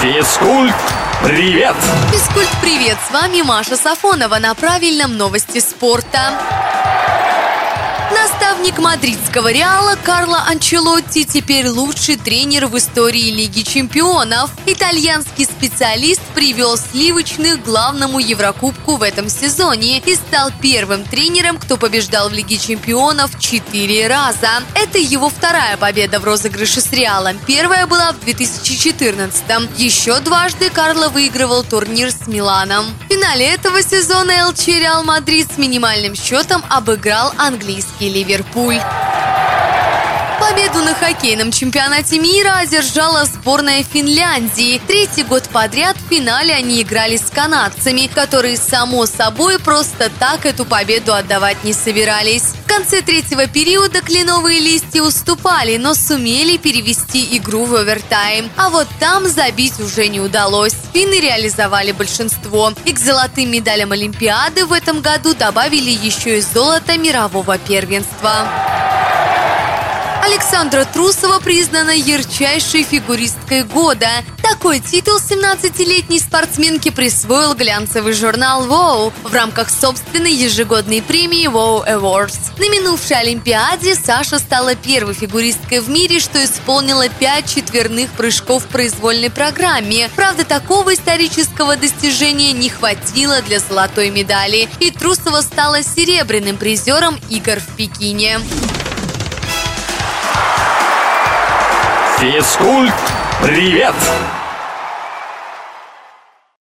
Физкульт, привет! Физкульт, привет! С вами Маша Сафонова на правильном новости спорта. Наставник мадридского Реала Карло Анчелотти теперь лучший тренер в истории Лиги чемпионов. Итальянский специалист привел сливочных к главному Еврокубку в этом сезоне и стал первым тренером, кто побеждал в Лиге чемпионов четыре раза. Это его вторая победа в розыгрыше с Реалом. Первая была в 2014-м. Еще дважды Карло выигрывал турнир с Миланом. В финале этого сезона ЛЧ Реал Мадрид с минимальным счетом обыграл английский и Ливерпуль. Победу на хоккейном чемпионате мира одержала сборная Финляндии. Третий год подряд в финале они играли с канадцами, которые, само собой, просто так эту победу отдавать не собирались. В конце третьего периода кленовые листья уступали, но сумели перевести игру в овертайм. А вот там забить уже не удалось. Финны реализовали большинство. И к золотым медалям Олимпиады в этом году добавили еще и золото мирового первенства. Александра Трусова признана ярчайшей фигуристкой года. Такой титул 17-летней спортсменке присвоил глянцевый журнал «Воу» в рамках собственной ежегодной премии «Воу Awards». На минувшей Олимпиаде Саша стала первой фигуристкой в мире, что исполнила пять четверных прыжков в произвольной программе. Правда, такого исторического достижения не хватило для золотой медали, и Трусова стала серебряным призером игр в Пекине. Физкульт, привет!